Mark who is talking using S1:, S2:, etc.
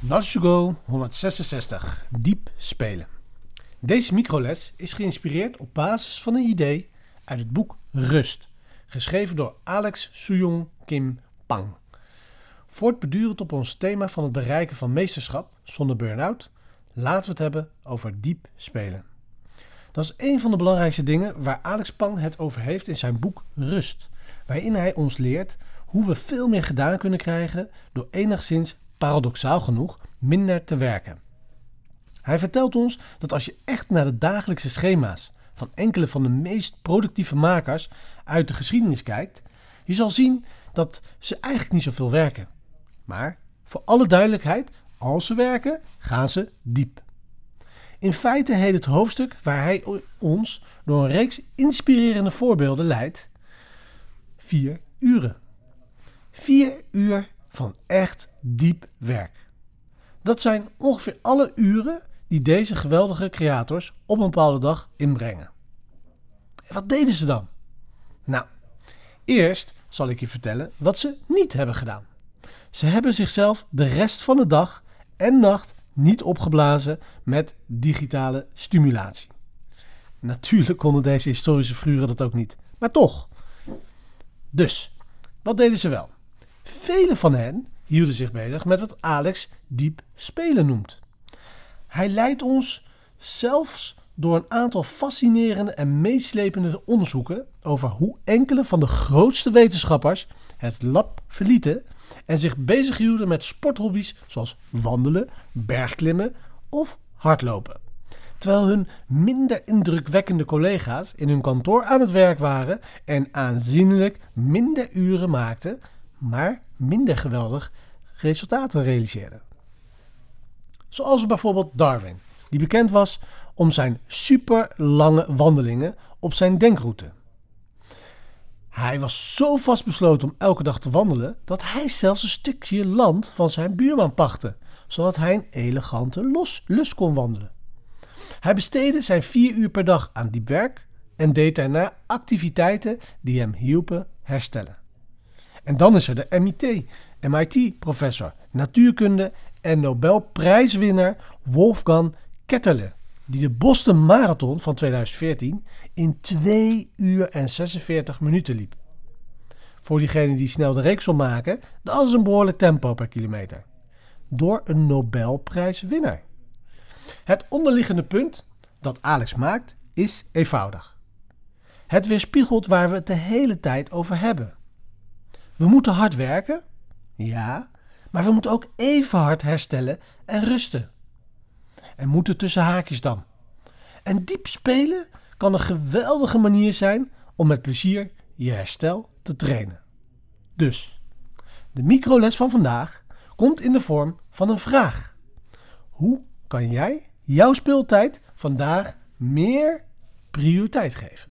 S1: Narshugo 166. Diep spelen. Deze microles is geïnspireerd op basis van een idee uit het boek Rust, geschreven door Alex Suyong Kim Pang. Voortbedurend op ons thema van het bereiken van meesterschap zonder burn-out, laten we het hebben over diep spelen. Dat is een van de belangrijkste dingen waar Alex Pang het over heeft in zijn boek Rust, waarin hij ons leert hoe we veel meer gedaan kunnen krijgen door enigszins paradoxaal genoeg, minder te werken. Hij vertelt ons dat als je echt naar de dagelijkse schema's van enkele van de meest productieve makers uit de geschiedenis kijkt, je zal zien dat ze eigenlijk niet zoveel werken. Maar voor alle duidelijkheid, als ze werken, gaan ze diep. In feite heet het hoofdstuk waar hij ons door een reeks inspirerende voorbeelden leidt: vier uren. Vier uur van echt diep werk. Dat zijn ongeveer alle uren die deze geweldige creators op een bepaalde dag inbrengen. En wat deden ze dan? Nou, eerst zal ik je vertellen wat ze niet hebben gedaan. Ze hebben zichzelf de rest van de dag en nacht niet opgeblazen met digitale stimulatie. Natuurlijk konden deze historische figuren dat ook niet, maar toch. Dus, wat deden ze wel? Vele van hen hielden zich bezig met wat Alex diep spelen noemt. Hij leidt ons zelfs door een aantal fascinerende en meeslepende onderzoeken over hoe enkele van de grootste wetenschappers het lab verlieten en zich bezighielden met sporthobby's zoals wandelen, bergklimmen of hardlopen. Terwijl hun minder indrukwekkende collega's in hun kantoor aan het werk waren en aanzienlijk minder uren maakten maar minder geweldig resultaten realiseerde. Zoals bijvoorbeeld Darwin, die bekend was om zijn super lange wandelingen op zijn denkroute. Hij was zo vastbesloten om elke dag te wandelen dat hij zelfs een stukje land van zijn buurman pachtte, zodat hij een elegante los, lus kon wandelen. Hij besteedde zijn vier uur per dag aan diep werk en deed daarna activiteiten die hem hielpen herstellen. En dan is er de MIT, MIT-professor natuurkunde en Nobelprijswinnaar Wolfgang Ketterle, die de Boston Marathon van 2014 in 2 uur en 46 minuten liep. Voor diegene die snel de reeks wil maken, dat is een behoorlijk tempo per kilometer. Door een Nobelprijswinnaar. Het onderliggende punt dat Alex maakt is eenvoudig. Het weerspiegelt waar we het de hele tijd over hebben. We moeten hard werken, ja, maar we moeten ook even hard herstellen en rusten. En moeten tussen haakjes dan. En diep spelen kan een geweldige manier zijn om met plezier je herstel te trainen. Dus, de microles van vandaag komt in de vorm van een vraag. Hoe kan jij jouw speeltijd vandaag meer prioriteit geven?